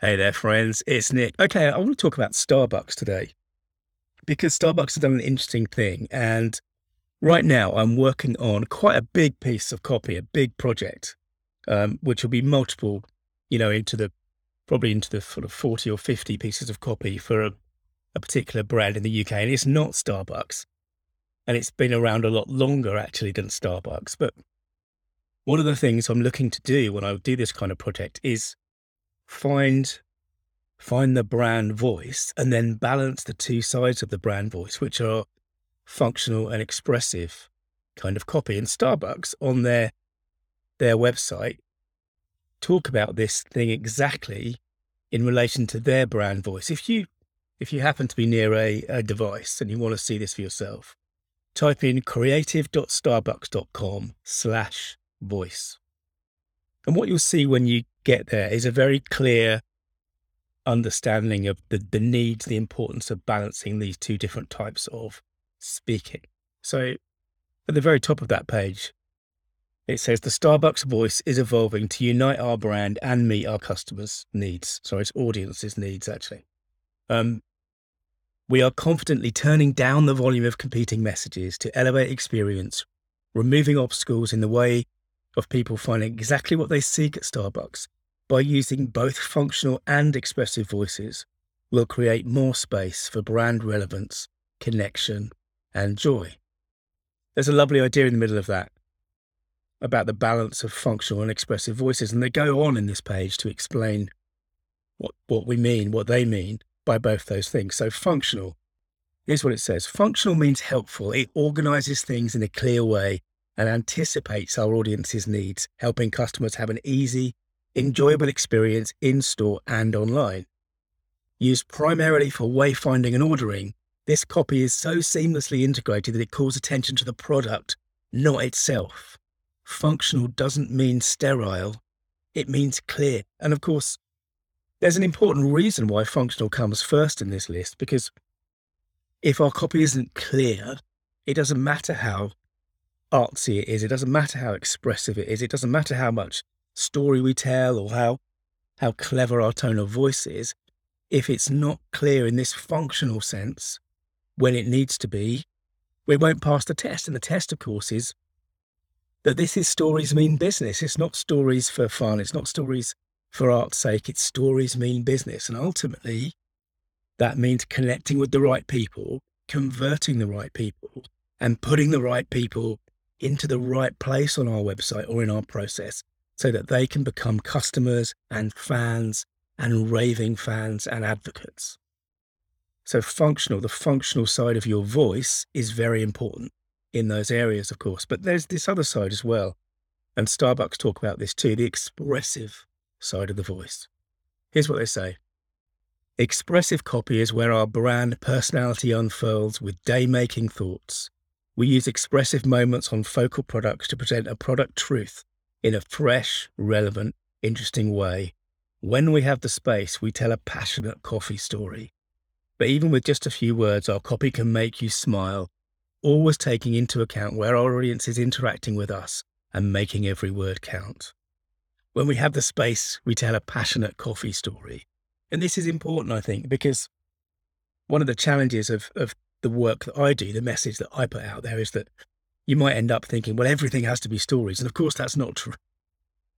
Hey there, friends. It's Nick. Okay, I want to talk about Starbucks today because Starbucks has done an interesting thing. And right now, I'm working on quite a big piece of copy, a big project, um, which will be multiple, you know, into the probably into the sort of 40 or 50 pieces of copy for a, a particular brand in the UK. And it's not Starbucks. And it's been around a lot longer actually than Starbucks. But one of the things I'm looking to do when I do this kind of project is find find the brand voice and then balance the two sides of the brand voice which are functional and expressive kind of copy. And starbucks on their their website talk about this thing exactly in relation to their brand voice. If you if you happen to be near a, a device and you want to see this for yourself type in creative.starbucks.com slash voice and what you'll see when you get there is a very clear understanding of the, the needs, the importance of balancing these two different types of speaking. So at the very top of that page, it says the Starbucks voice is evolving to unite our brand and meet our customers' needs. Sorry, it's audience's needs, actually. Um, we are confidently turning down the volume of competing messages to elevate experience, removing obstacles in the way of people finding exactly what they seek at Starbucks by using both functional and expressive voices will create more space for brand relevance, connection, and joy. There's a lovely idea in the middle of that about the balance of functional and expressive voices, and they go on in this page to explain what, what we mean, what they mean by both those things. So, functional, here's what it says functional means helpful, it organizes things in a clear way and anticipates our audience's needs, helping customers have an easy, enjoyable experience in store and online. Used primarily for wayfinding and ordering, this copy is so seamlessly integrated that it calls attention to the product, not itself. Functional doesn't mean sterile, it means clear. And of course, there's an important reason why functional comes first in this list because if our copy isn't clear, it doesn't matter how artsy it is. It doesn't matter how expressive it is. It doesn't matter how much story we tell or how how clever our tone of voice is. If it's not clear in this functional sense when it needs to be, we won't pass the test. And the test, of course, is that this is stories mean business. It's not stories for fun. It's not stories for art's sake. It's stories mean business. And ultimately, that means connecting with the right people, converting the right people, and putting the right people into the right place on our website or in our process so that they can become customers and fans and raving fans and advocates. So, functional, the functional side of your voice is very important in those areas, of course. But there's this other side as well. And Starbucks talk about this too the expressive side of the voice. Here's what they say Expressive copy is where our brand personality unfurls with day making thoughts we use expressive moments on focal products to present a product truth in a fresh, relevant, interesting way. When we have the space, we tell a passionate coffee story. But even with just a few words, our copy can make you smile, always taking into account where our audience is interacting with us and making every word count. When we have the space, we tell a passionate coffee story. And this is important, I think, because one of the challenges of, of the work that I do, the message that I put out there is that you might end up thinking, well, everything has to be stories. And of course, that's not true.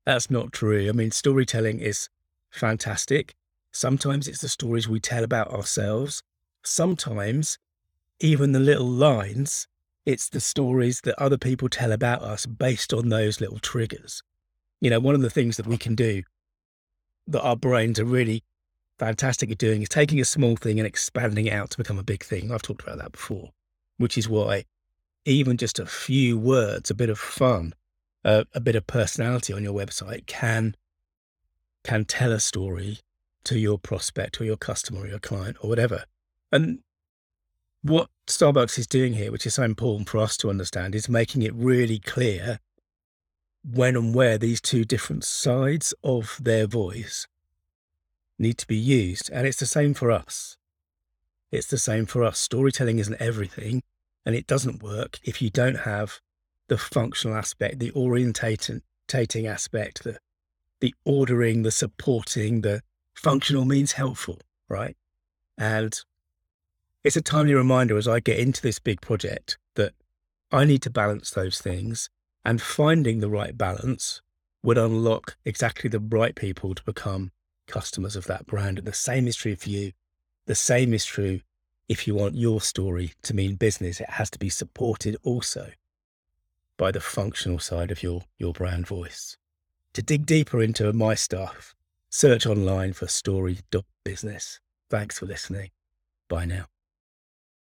That's not true. I mean, storytelling is fantastic. Sometimes it's the stories we tell about ourselves. Sometimes, even the little lines, it's the stories that other people tell about us based on those little triggers. You know, one of the things that we can do that our brains are really fantastic at doing is taking a small thing and expanding it out to become a big thing. I've talked about that before, which is why even just a few words, a bit of fun, uh, a bit of personality on your website can can tell a story to your prospect or your customer or your client or whatever. And what Starbucks is doing here, which is so important for us to understand, is making it really clear when and where these two different sides of their voice need to be used. And it's the same for us. It's the same for us. Storytelling isn't everything, and it doesn't work if you don't have the functional aspect, the orientating aspect, the the ordering, the supporting, the functional means helpful, right? And it's a timely reminder as I get into this big project that I need to balance those things and finding the right balance would unlock exactly the right people to become customers of that brand. And the same is true for you. The same is true if you want your story to mean business. It has to be supported also by the functional side of your, your brand voice. To dig deeper into my stuff, search online for story.business. Thanks for listening. Bye now.